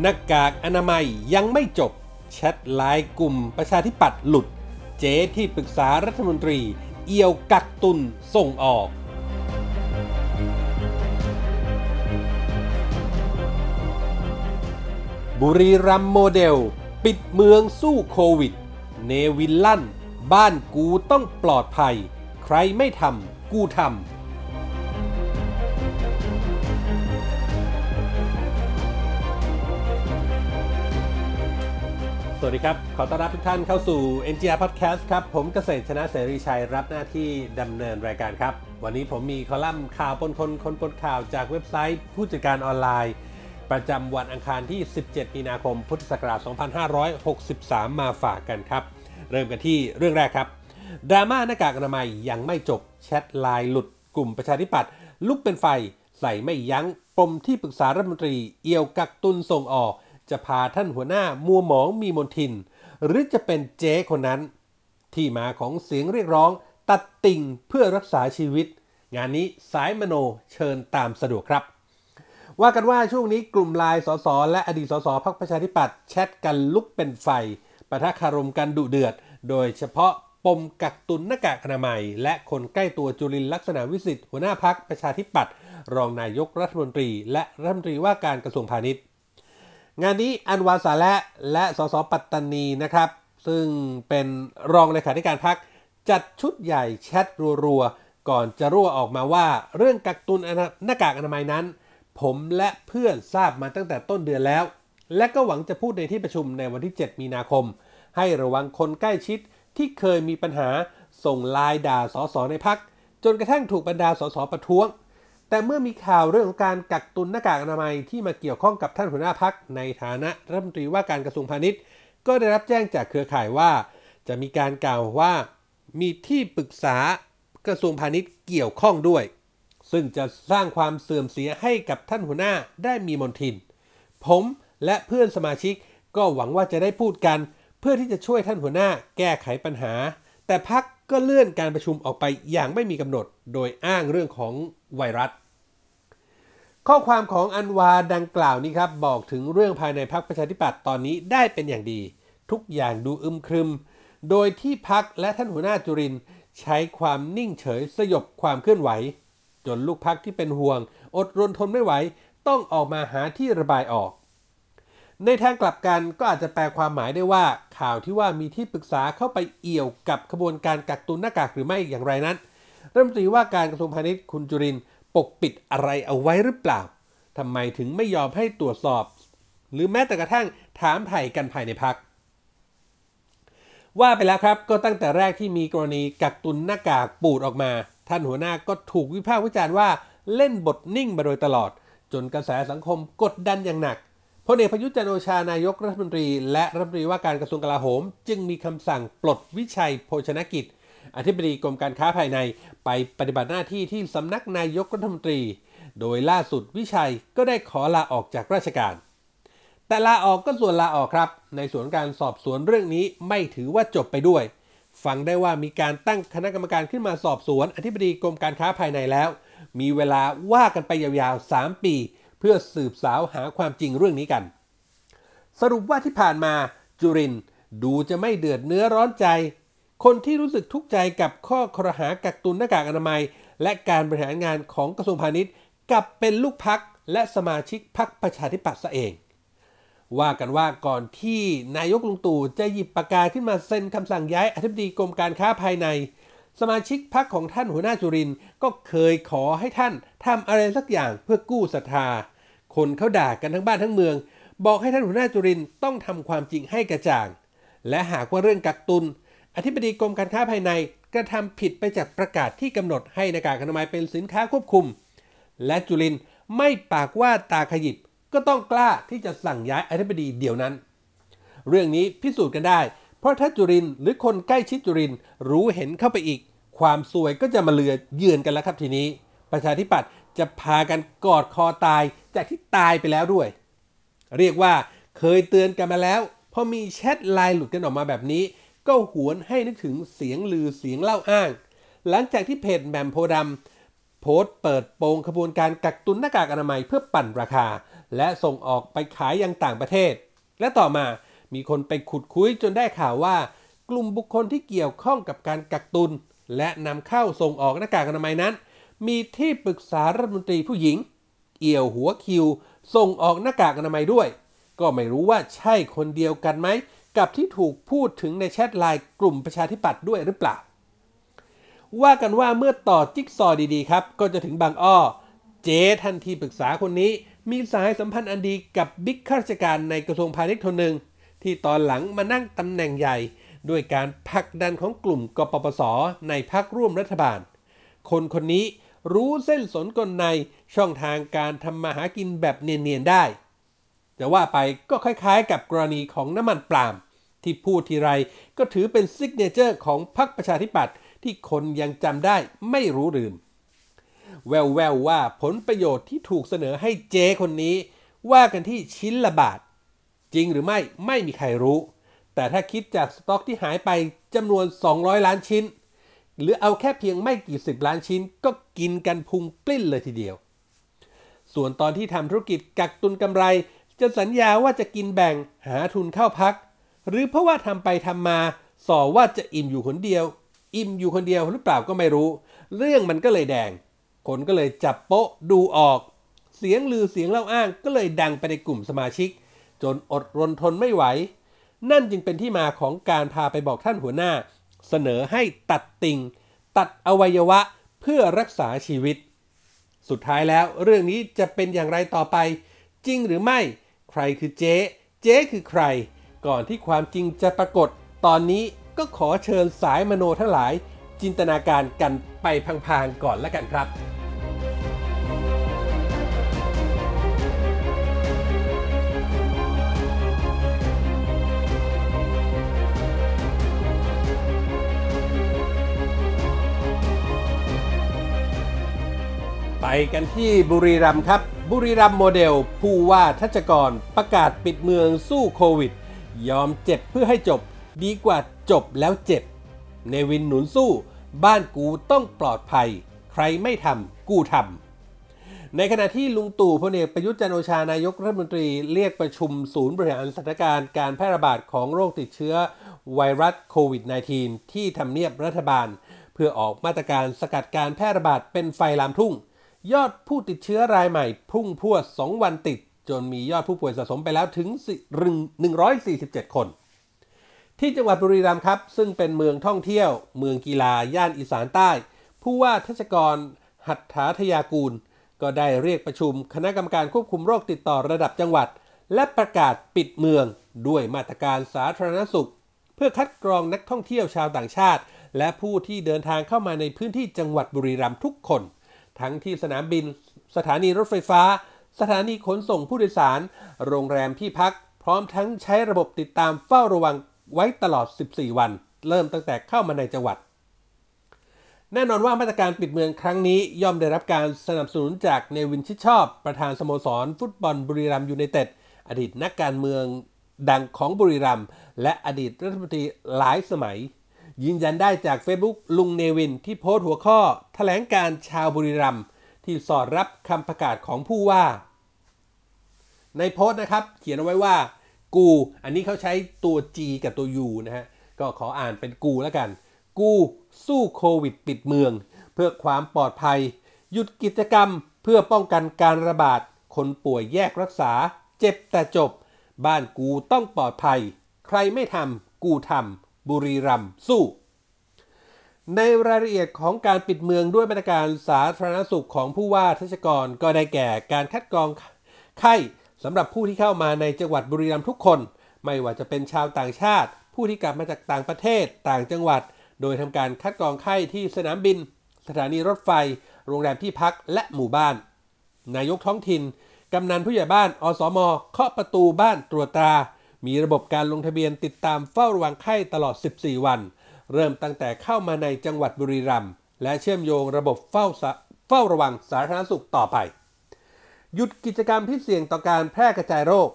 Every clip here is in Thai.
หน้ากากอนามัยยังไม่จบ แชทไลน์กลุ่มประชาธิปัตย์หลุด เจ๊ที่ปรึกษารัฐมนตรี เอี่ยวกักตุนส่งออก บุรีรัมโมเดล ปิดเมืองสู้โควิด เนวินลั่น บ้านกูต้องปลอดภัย ใครไม่ทำกูทำ วัสดีครับ ขอต้อนรับทุกท่านเข้าสู่ NGR Podcast ครับ ผมเกษตรชนะเสรีชัยรับหน้าที่ดำเนินรายการครับ วันนี้ผมมีคอลัมน์ข่าวปนคนคนปนข่าวจากเว็บไซต์ผู้จัดการออนไลน์ ประจำวันอังคารที่ 17 มีนาคม พุทธศักราช 2563 มาฝากกันครับ เริ่มกันที่เรื่องแรกครับ ดราม่าหน้ากากอนามัยยังไม่จบแชทไลน์หลุดกลุ่มประชาธิปัตย์ลุกเป็นไฟ ใส่ไม่ยั้งปมที่ปรึกษารัฐมนตรี เอี่ยวกักตุนส่งออก จะพาท่านหัวหน้ามัวหมองมีมนทิน หรือจะเป็นเจ๊คนนั้น ที่มาของเสียงเรียกร้อง ตัดติ่งเพื่อรักษาชีวิต งานนี้สายมโนเชิญตามสะดวกครับ ว่ากันว่าช่วงนี้กลุ่มลน์สสและอดีตสสพักประชาธิปัตย์แชทกันลุกเป็นไฟปะทะคารมกันดุเดือด โดยเฉพาะปมกักตุนหน้ากากอนามัย และคนใกล้ตัวจุลินลักษณะวิสิทธิ์หัวหน้าพักประชาธิปัตย์รองนายกรัฐมนตรี และรัฐมนตรีว่าการกระทรวงพาณิชย์ งานนี้อันวาสาและและสสปัตตานีนะครับ ซึ่งเป็นรองเลขาธิการพักจัดชุดใหญ่แชทรัวๆ ก่อนจะรั่วออกมาว่าเรื่องกักตุนหน้ากากอนามัยนั้น ผมและเพื่อนทราบมาตั้งแต่ต้นเดือนแล้ว และก็หวังจะพูดในที่ประชุมในวันที่ 7 มีนาคม ให้ระวังคนใกล้ชิดที่เคยมีปัญหาส่งลน์ด่าสสในพัก จนกระทั่งถูกบรรดาสสประท้วง แต่เมื่อมีข่าวเรื่องของการกักตุนหน้ากากอนามัยที่มาเกี่ยวข้องกับท่านหัวหน้าพักในฐานะรัฐมนตรีว่าการกระทรวงพาณิชย์ ก็ได้รับแจ้งจากเครือข่ายว่า จะมีการกล่าวว่า มีที่ปรึกษากระทรวงพาณิชย์เกี่ยวข้องด้วย ซึ่งจะสร้างความเสื่อมเสียให้กับท่านหัวหน้าได้มีมนทิน ผมและเพื่อนสมาชิกก็หวังว่าจะได้พูดกัน เพื่อที่จะช่วยท่านหัวหน้าแก้ไขปัญหา แต่พัก ก็เลื่อนการประชุมออกไปอย่างไม่มีกำหนดโดยอ้างเรื่องของไวรัส ข้อความของอันวาดังกล่าวนี้ครับ บอกถึงเรื่องภายในพักประชาธิปัตย์ตอนนี้ได้เป็นอย่างดี ทุกอย่างดูอึมครึม โดยที่พักและท่านหัวหน้าจุรินใช้ความนิ่งเฉยสยบความเคลื่อนไหว จนลูกพักที่เป็นห่วง อดรนทนไม่ไหว ต้องออกมาหาที่ระบายออก ในทางกลับกันก็อาจจะแปลความหมายได้ว่า ข่าวที่ว่ามีที่ปรึกษาเข้าไปเอี่ยวกับขบวนการกักตุนหน้ากากหรือไม่อย่างไรนั้น รัฐมนตรีว่าการกระทรวงพาณิชย์คุณจุรินปกปิดอะไรเอาไว้หรือเปล่าทำไมถึงไม่ยอมให้ตรวจสอบ หรือแม้แต่กระทั่งถามไถ่กันภายในพักว่าไปแล้วครับก็ตั้งแต่แรกที่มีกรณีกักตุนหน้ากากปูดออกมา ท่านหัวหน้าก็ถูกวิพากษ์วิจารณ์ว่าเล่นบทนิ่งมาโดยตลอด จนกระแสสังคมกดดันอย่างหนัก พลเอกประยุทธ์จันโอชานายกรัฐมนตรี และรัฐมนตรีว่าการกระทรวงกลาโหม จึงมีคำสั่งปลดวิชัยโภชนกิจ อธิบดีกรมการค้าภายในไปปฏิบัติหน้าที่ที่สำนักนายกรัฐมนตรี โดยล่าสุดวิชัยก็ได้ขอลาออกจากราชการ แต่ลาออกก็ส่วนลาออกครับ ในส่วนการสอบสวนเรื่องนี้ไม่ถือว่าจบไปด้วย ฟังได้ว่ามีการตั้งคณะกรรมการขึ้นมาสอบสวน อธิบดีกรมการค้าภายในแล้ว มีเวลาว่ากันไปยาวๆ 3 ปี เพื่อสืบสาวหาความจริงเรื่องนี้กัน สรุปว่าที่ผ่านมาจุรินดูจะไม่เดือดเนื้อร้อนใจ คนที่รู้สึกทุกข์ใจกับข้อครหากักตุนหน้ากากอนามัย และการบริหารงานของกระทรวงพาณิชย์กลับเป็นลูกพักและสมาชิกพักประชาธิปัตย์ซะเอง ว่ากันว่าก่อนที่นายกลุงตู่จะหยิบปากกาขึ้นมาเซ็นคำสั่งย้ายอธิบดีกรมการค้าภายใน สมาชิกพักของท่านหัวหน้าจุรินก็เคยขอให้ท่านทำอะไรสักอย่างเพื่อกู้ศรัทธา คนเขาด่ากันทั้งบ้านทั้งเมือง บอกให้ท่านหัวหน้าจุรินต้องทำความจริงให้กระจ่าง และหากว่าเรื่องกักตุน อธิบดีกรมการค้าภายในกระทำผิดไปจากประกาศที่กำหนดให้หน้ากากอนามัยเป็นสินค้าควบคุม และจุรินไม่ปากว่าตาขยิบก็ต้องกล้าที่จะสั่งย้ายอธิบดีเดี๋ยวนั้น เรื่องนี้พิสูจน์กันได้ ราะถ้าจุรินหรือคนใกล้ชิดจุรินรู้เห็นเข้าไปอีก ความซวยก็จะมาเลือเยือนกันแล้วครับทีนี้ ประชาธิปัตย์จะพากันกอดคอตายจากที่ตายไปแล้วด้วย เรียกว่าเคยเตือนกันมาแล้วพอมีแชทไลน์หลุดกันออกมาแบบนี้ ก็หวนให้นึกถึงเสียงลือเสียงเล่าอ้าง หลังจากที่เพจแหม่มโพดำโพสต์เปิดโปงขบวนการกักตุนหน้ากากอนามัยเพื่อปั่นราคา และส่งออกไปขายยังต่างประเทศ และต่อมา มีคนไปขุดคุยจนได้ข่าวว่า กลุ่มบุคคลที่เกี่ยวข้องกับการกักตุน และนำเข้าส่งออกหน้ากากอนามัยนั้น มีที่ปรึกษารัฐมนตรีผู้หญิง เอี่ยวหัวคิว ส่งออกหน้ากากอนามัยด้วย ก็ไม่รู้ว่าใช่คนเดียวกันไหมกับที่ถูกพูดถึงในแชทไลน์กลุ่มประชาธิปัตย์ด้วยหรือเปล่า ว่ากันว่าเมื่อต่อจิ๊กซอดีๆครับ ก็จะถึงบางอ้อ เจ๊ท่านที่ปรึกษาคนนี้ มีสายสัมพันธ์อันดีกับบิ๊กข้าราชการในกระทรวงพาณิชย์คนหนึ่ง ที่ตอนหลังมานั่งตำแหน่งใหญ่ ด้วยการผลักดันของกลุ่มกปปส ในพรรคร่วมรัฐบาล คนคนนี้รู้เส้นสนกลในช่องทางการทำมาหากินแบบเนียนๆได้ จะว่าไปก็คล้ายๆ กับกรณีของน้ำมันปาล์มที่พูดทีไรก็ถือเป็น signature ของพรรคประชาธิปัตย์ที่คนยังจำได้ไม่รู้ลืม แววๆวว่าผลประโยชน์ที่ถูกเสนอให้เจคนนี้ ว่ากันที่ชิ้นละบาท จริงหรือไม่ไม่มีใครรู้ แต่ถ้าคิดจากสต็อกที่หายไปจำนวน 200 ล้านชิ้น หรือเอาแค่เพียงไม่กี่สิบล้านชิ้น ก็กินกันพุงปลิ้นเลยทีเดียว ส่วนตอนที่ทำธุรกิจกักตุนกำไร จะสัญญาว่าจะกินแบ่งหาทุนเข้าพัก หรือเพราะว่าทำไปทำมาสอว่าจะอิ่มอยู่คนเดียว อิ่มอยู่คนเดียวหรือเปล่าก็ไม่รู้ เรื่องมันก็เลยแดง คนก็เลยจับโป๊ะดูออก เสียงลือเสียงเล่าอ้างก็เลยดังไปในกลุ่มสมาชิก จนอดรนทนไม่ไหว นั่นจึงเป็นที่มาของการพาไปบอกท่านหัวหน้า เสนอให้ตัดติ่ง ตัดอวัยวะเพื่อรักษาชีวิต สุดท้ายแล้วเรื่องนี้จะเป็นอย่างไรต่อไป จริงหรือไม่ ใครคือเจ๊ เจ๊คือใคร ก่อนที่ความจริงจะปรากฏ ตอนนี้ก็ขอเชิญสายมโนทั้งหลาย จินตนาการกันไปพังๆก่อนแล้วกันครับ กันที่บุรีรัมย์ครับ บุรีรัมย์โมเดล ผู้ว่าทัชกรประกาศปิดเมืองสู้โควิด ยอมเจ็บเพื่อให้จบ ดีกว่าจบแล้วเจ็บ เนวินหนุนสู้ บ้านกูต้องปลอดภัย ใครไม่ทำกูทำในขณะที่ลุงตู่พลเอกประยุทธ์จันทร์โอชานายกรัฐมนตรีเรียกประชุมศูนย์บริหารสถานการณ์การแพร่ระบาดของโรคติดเชื้อไวรัสโควิด -19 ที่ทำเนียบรัฐบาล เพื่อออกมาตรการสกัดการแพร่ระบาดเป็นไฟลามทุ่ง ยอดผู้ติดเชื้อรายใหม่ พุ่งพรวด 2 วันติด จนมียอดผู้ป่วยสะสมไปแล้วถึง 147 คน ที่จังหวัดบุรีรัมย์ครับ ซึ่งเป็นเมืองท่องเที่ยว เมืองกีฬาย่านอีสานใต้ ผู้ว่าทัชกร หัตถาทยากูล ก็ได้เรียกประชุมคณะกรรมการควบคุมโรคติดต่อระดับจังหวัด และประกาศปิดเมืองด้วยมาตรการสาธารณสุข เพื่อคัดกรองนักท่องเที่ยวชาวต่างชาติ และผู้ที่เดินทางเข้ามาในพื้นที่จังหวัดบุรีรัมย์ทุกคน ทั้งที่สนามบิน สถานีรถไฟฟ้า สถานีขนส่งผู้โดยสาร โรงแรมที่พัก พร้อมทั้งใช้ระบบติดตามเฝ้าระวังไว้ตลอด 14 วัน เริ่มตั้งแต่เข้ามาในจังหวัด แน่นอนว่ามาตรการปิดเมืองครั้งนี้ย่อมได้รับการสนับสนุนจากเนวินชิดชอบ ประธานสโมสร ฟุตบอลบุรีรัมยูไนเต็ดอดีตนักการเมืองดังของบุรีรัมและอดีตรัฐมนตรีหลายสมัย ยืนยันได้จาก Facebook ลุงเนวินที่โพสต์หัวข้อแถลงการชาวบุรีรัมย์ที่สอดรับคำประกาศของผู้ว่า ในโพสต์นะครับ เขียนเอาไว้ว่า กู อันนี้เขาใช้ตัว G กับตัว U นะฮะ ก็ขออ่านเป็นกูแล้วกัน กูสู้โควิดปิดเมือง เพื่อความปลอดภัย หยุดกิจกรรมเพื่อป้องกันการระบาด คนป่วยแยกรักษา เจ็บแต่จบ บ้านกูต้องปลอดภัย ใครไม่ทำกูทำ บุรีรัมย์สู้ ในรายละเอียดของการปิดเมืองด้วยมาตรการสาธารณสุขของผู้ว่าทัชกรก็ได้แก่การคัดกรองไข้สำหรับผู้ที่เข้ามาในจังหวัดบุรีรัมย์ทุกคน ไม่ว่าจะเป็นชาวต่างชาติ ผู้ที่กลับมาจากต่างประเทศต่างจังหวัด โดยทำการคัดกรองไข้ที่สนามบิน สถานีรถไฟ โรงแรมที่พักและหมู่บ้าน นายกท้องถิ่นกำนันผู้ใหญ่บ้าน อสม เคาะประตูบ้านตรวจตรา มีระบบการลงทะเบียนติดตามเฝ้าระวังไข้ตลอด 14 วัน เริ่มตั้งแต่เข้ามาในจังหวัดบุรีรัมย์และเชื่อมโยงระบบเฝ้าเฝ้าระวังสาธารณสุขต่อไป หยุดกิจกรรมที่เสี่ยงต่อการแพร่กระจายโรค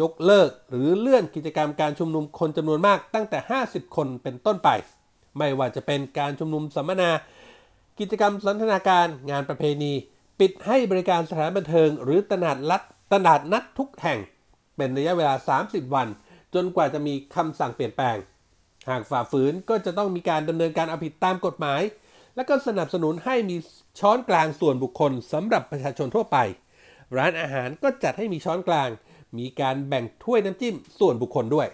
ยกเลิกหรือเลื่อนกิจกรรมการชุมนุมคนจำนวนมากตั้งแต่ 50 คนเป็นต้นไป ไม่ว่าจะเป็นการชุมนุมสัมมนา กิจกรรมสันทนาการ งานประเพณี ปิดให้บริการสถานบันเทิง หรือตลาดรัดตลาดนัดทุกแห่ง เป็นระยะเวลา 30 วัน จนกว่าจะมีคำสั่งเปลี่ยนแปลง หากฝ่าฝืนก็จะต้องมีการดำเนินการเอาผิดตามกฎหมาย และก็สนับสนุนให้มีช้อนกลางส่วนบุคคลสำหรับประชาชนทั่วไป ร้านอาหารก็จัดให้มีช้อนกลาง มีการแบ่งถ้วยน้ำจิ้มส่วนบุคคลด้วย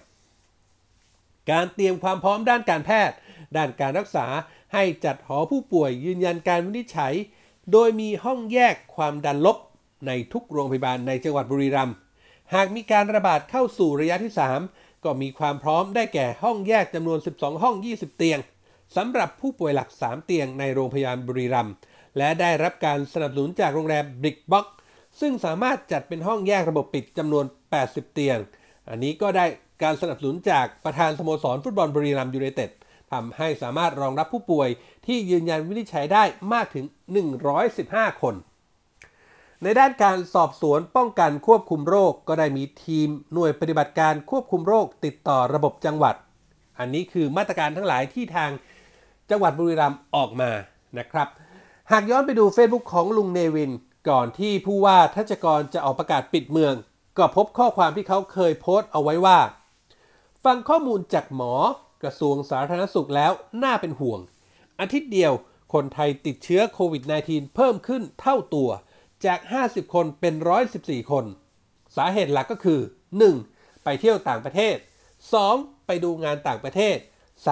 การเตรียมความพร้อมด้านการแพทย์ ด้านการรักษาให้จัดหอผู้ป่วยยืนยันการวินิจฉัย โดยมีห้องแยกความดันลบในทุกโรงพยาบาลในจังหวัดบุรีรัมย์ หากมีการระบาดเข้าสู่ระยะที่ 3 ก็มีความพร้อมได้แก่ห้องแยกจำนวน 12 ห้อง 20 เตียงสำหรับผู้ป่วยหลัก 3 เตียงในโรงพยาบาลบุรีรัมย์และได้รับการสนับสนุนจากโรงแรมบริกบ็อกซึ่งสามารถจัดเป็นห้องแยกระบบปิดจำนวน 80 เตียง อันนี้ก็ได้การสนับสนุนจากประธานสโมสรฟุตบอลบุรีรัมย์ยูไนเต็ดทำให้สามารถรองรับผู้ป่วยที่ยืนยันวินิจฉัยได้มากถึง 115 คน ในด้านการสอบสวนป้องกันควบคุมโรคก็ได้มีทีมหน่วยปฏิบัติการควบคุมโรคติดต่อระบบจังหวัด อันนี้คือมาตรการทั้งหลายที่ทางจังหวัดบุรีรัมย์ออกมานะครับ หากย้อนไปดู Facebook ของลุงเนวิน ก่อนที่ผู้ว่าทัชกรจะออกประกาศปิดเมือง ก็พบข้อความที่เขาเคยโพสต์เอาไว้ว่า ฟังข้อมูลจากหมอกระทรวงสาธารณสุขแล้วน่าเป็นห่วง อาทิตย์เดียวคนไทยติดเชื้อโควิด -19 เพิ่มขึ้นเท่าตัว จาก 50 คนเป็น 114 คน สาเหตุหลักก็คือ 1. ไปเที่ยวต่างประเทศ 2. ไปดูงานต่างประเทศ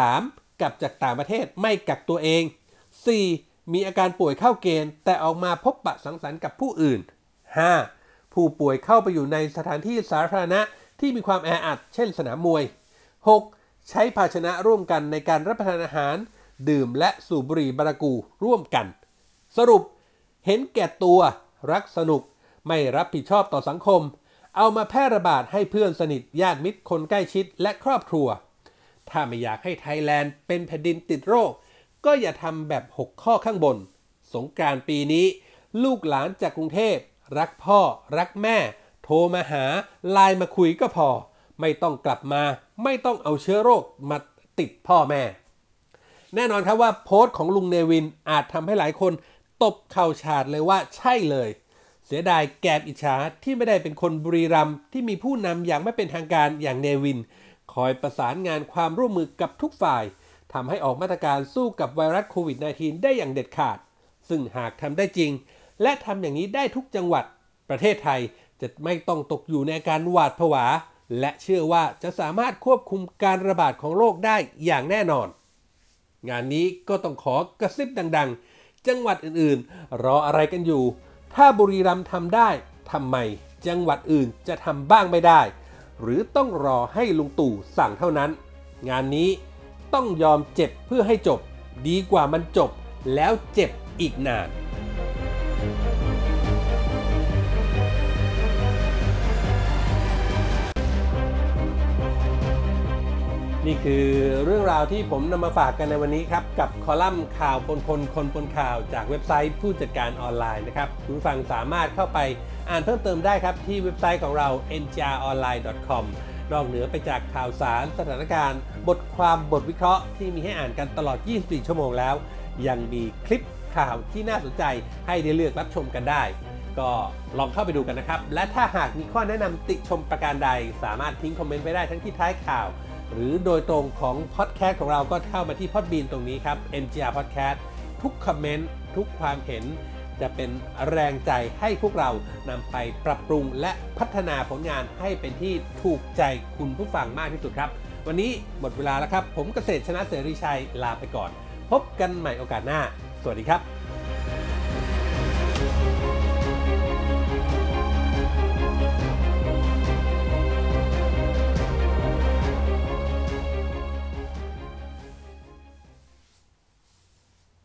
3. กลับจากต่างประเทศไม่กักตัวเอง 4. มีอาการป่วยเข้าเกณฑ์ แต่ออกมาพบปะสังสรรค์กับผู้อื่น 5. ผู้ป่วยเข้าไปอยู่ในสถานที่สาธารณะที่มีความแออัด เช่นสนามมวย 6. ใช้ภาชนะร่วมกันในการรับประทานอาหาร ดื่มและสูบบุหรี่บารากูร่วมกัน สรุป เห็นแก่ตัว รักสนุก ไม่รับผิดชอบต่อสังคม เอามาแพร่ระบาดให้เพื่อนสนิทญาติมิตรคนใกล้ชิดและครอบครัว ถ้าไม่อยากให้ไทยแลนด์เป็นแผ่นดินติดโรค ก็อย่าทำแบบ 6 ข้อข้างบน สงกรานต์ปีนี้ ลูกหลานจากกรุงเทพ รักพ่อ รักแม่ โทรมาหาไลน์มาคุยก็พอ ไม่ต้องกลับมา ไม่ต้องเอาเชื้อโรคมาติดพ่อแม่ แน่นอนครับว่าโพสต์ของลุงเนวินอาจทำให้หลายคน ตบเข่าฉาดเลยว่าใช่เลย เสียดายแกบอิจฉาที่ไม่ได้เป็นคนบุรีรัมที่มีผู้นำอย่างไม่เป็นทางการอย่างเนวิน คอยประสานงานความร่วมมือกับทุกฝ่ายทำให้ออกมาตรการสู้กับไวรัสโควิด -19 ได้อย่างเด็ดขาด ซึ่งหากทำได้จริง และทำอย่างนี้ได้ทุกจังหวัด ประเทศไทยจะไม่ต้องตกอยู่ในการหวาดผวา และเชื่อว่าจะสามารถควบคุมการระบาดของโรคได้อย่างแน่นอน งานนี้ก็ต้องขอกระซิบดัง ๆ จังหวัดอื่นๆ รออะไรกันอยู่ ถ้าบุรีรัมย์ทำได้ทำไม จังหวัดอื่นจะทำบ้างไม่ได้ หรือต้องรอให้ลุงตู่สั่งเท่านั้น งานนี้ต้องยอมเจ็บเพื่อให้จบ ดีกว่ามันจบแล้วเจ็บอีกนาน นี่คือเรื่องราวที่ผมนำมาฝากกันในวันนี้ครับ กับคอลัมน์ข่าวปนคนคนปนข่าวจากเว็บไซต์ผู้จัดการออนไลน์นะครับคุณฟังสามารถเข้าไปอ่านเพิ่มเติมได้ครับ ที่เว็บไซต์ของเรา njronline.com นอกเหนือไปจากข่าวสารสถานการณ์ บทความบทวิเคราะห์ที่มีให้อ่านกันตลอด 24 ชั่วโมงแล้ว ยังมีคลิปข่าวที่น่าสนใจให้ได้เลือกรับชมกันได้ ก็ลองเข้าไปดูกันนะครับ และถ้าหากมีข้อแนะนำติชมประการใด สามารถทิ้งคอมเมนต์ไว้ได้ทั้งที่ท้ายข่าว หรือโดยตรงของพอดแคสต์ของเราก็เข้ามาที่พอดบีนตรงนี้ครับ NGR Podcast ทุกคอมเมนต์ทุกความเห็น จะเป็นแรงใจให้พวกเรานำไปปรับปรุงและพัฒนาผลงานให้เป็นที่ถูกใจคุณผู้ฟังมากที่สุดครับ วันนี้หมดเวลาแล้วครับ ผมเกษตรชนะเสรีชัยลาไปก่อน พบกันใหม่โอกาสหน้า สวัสดีครับ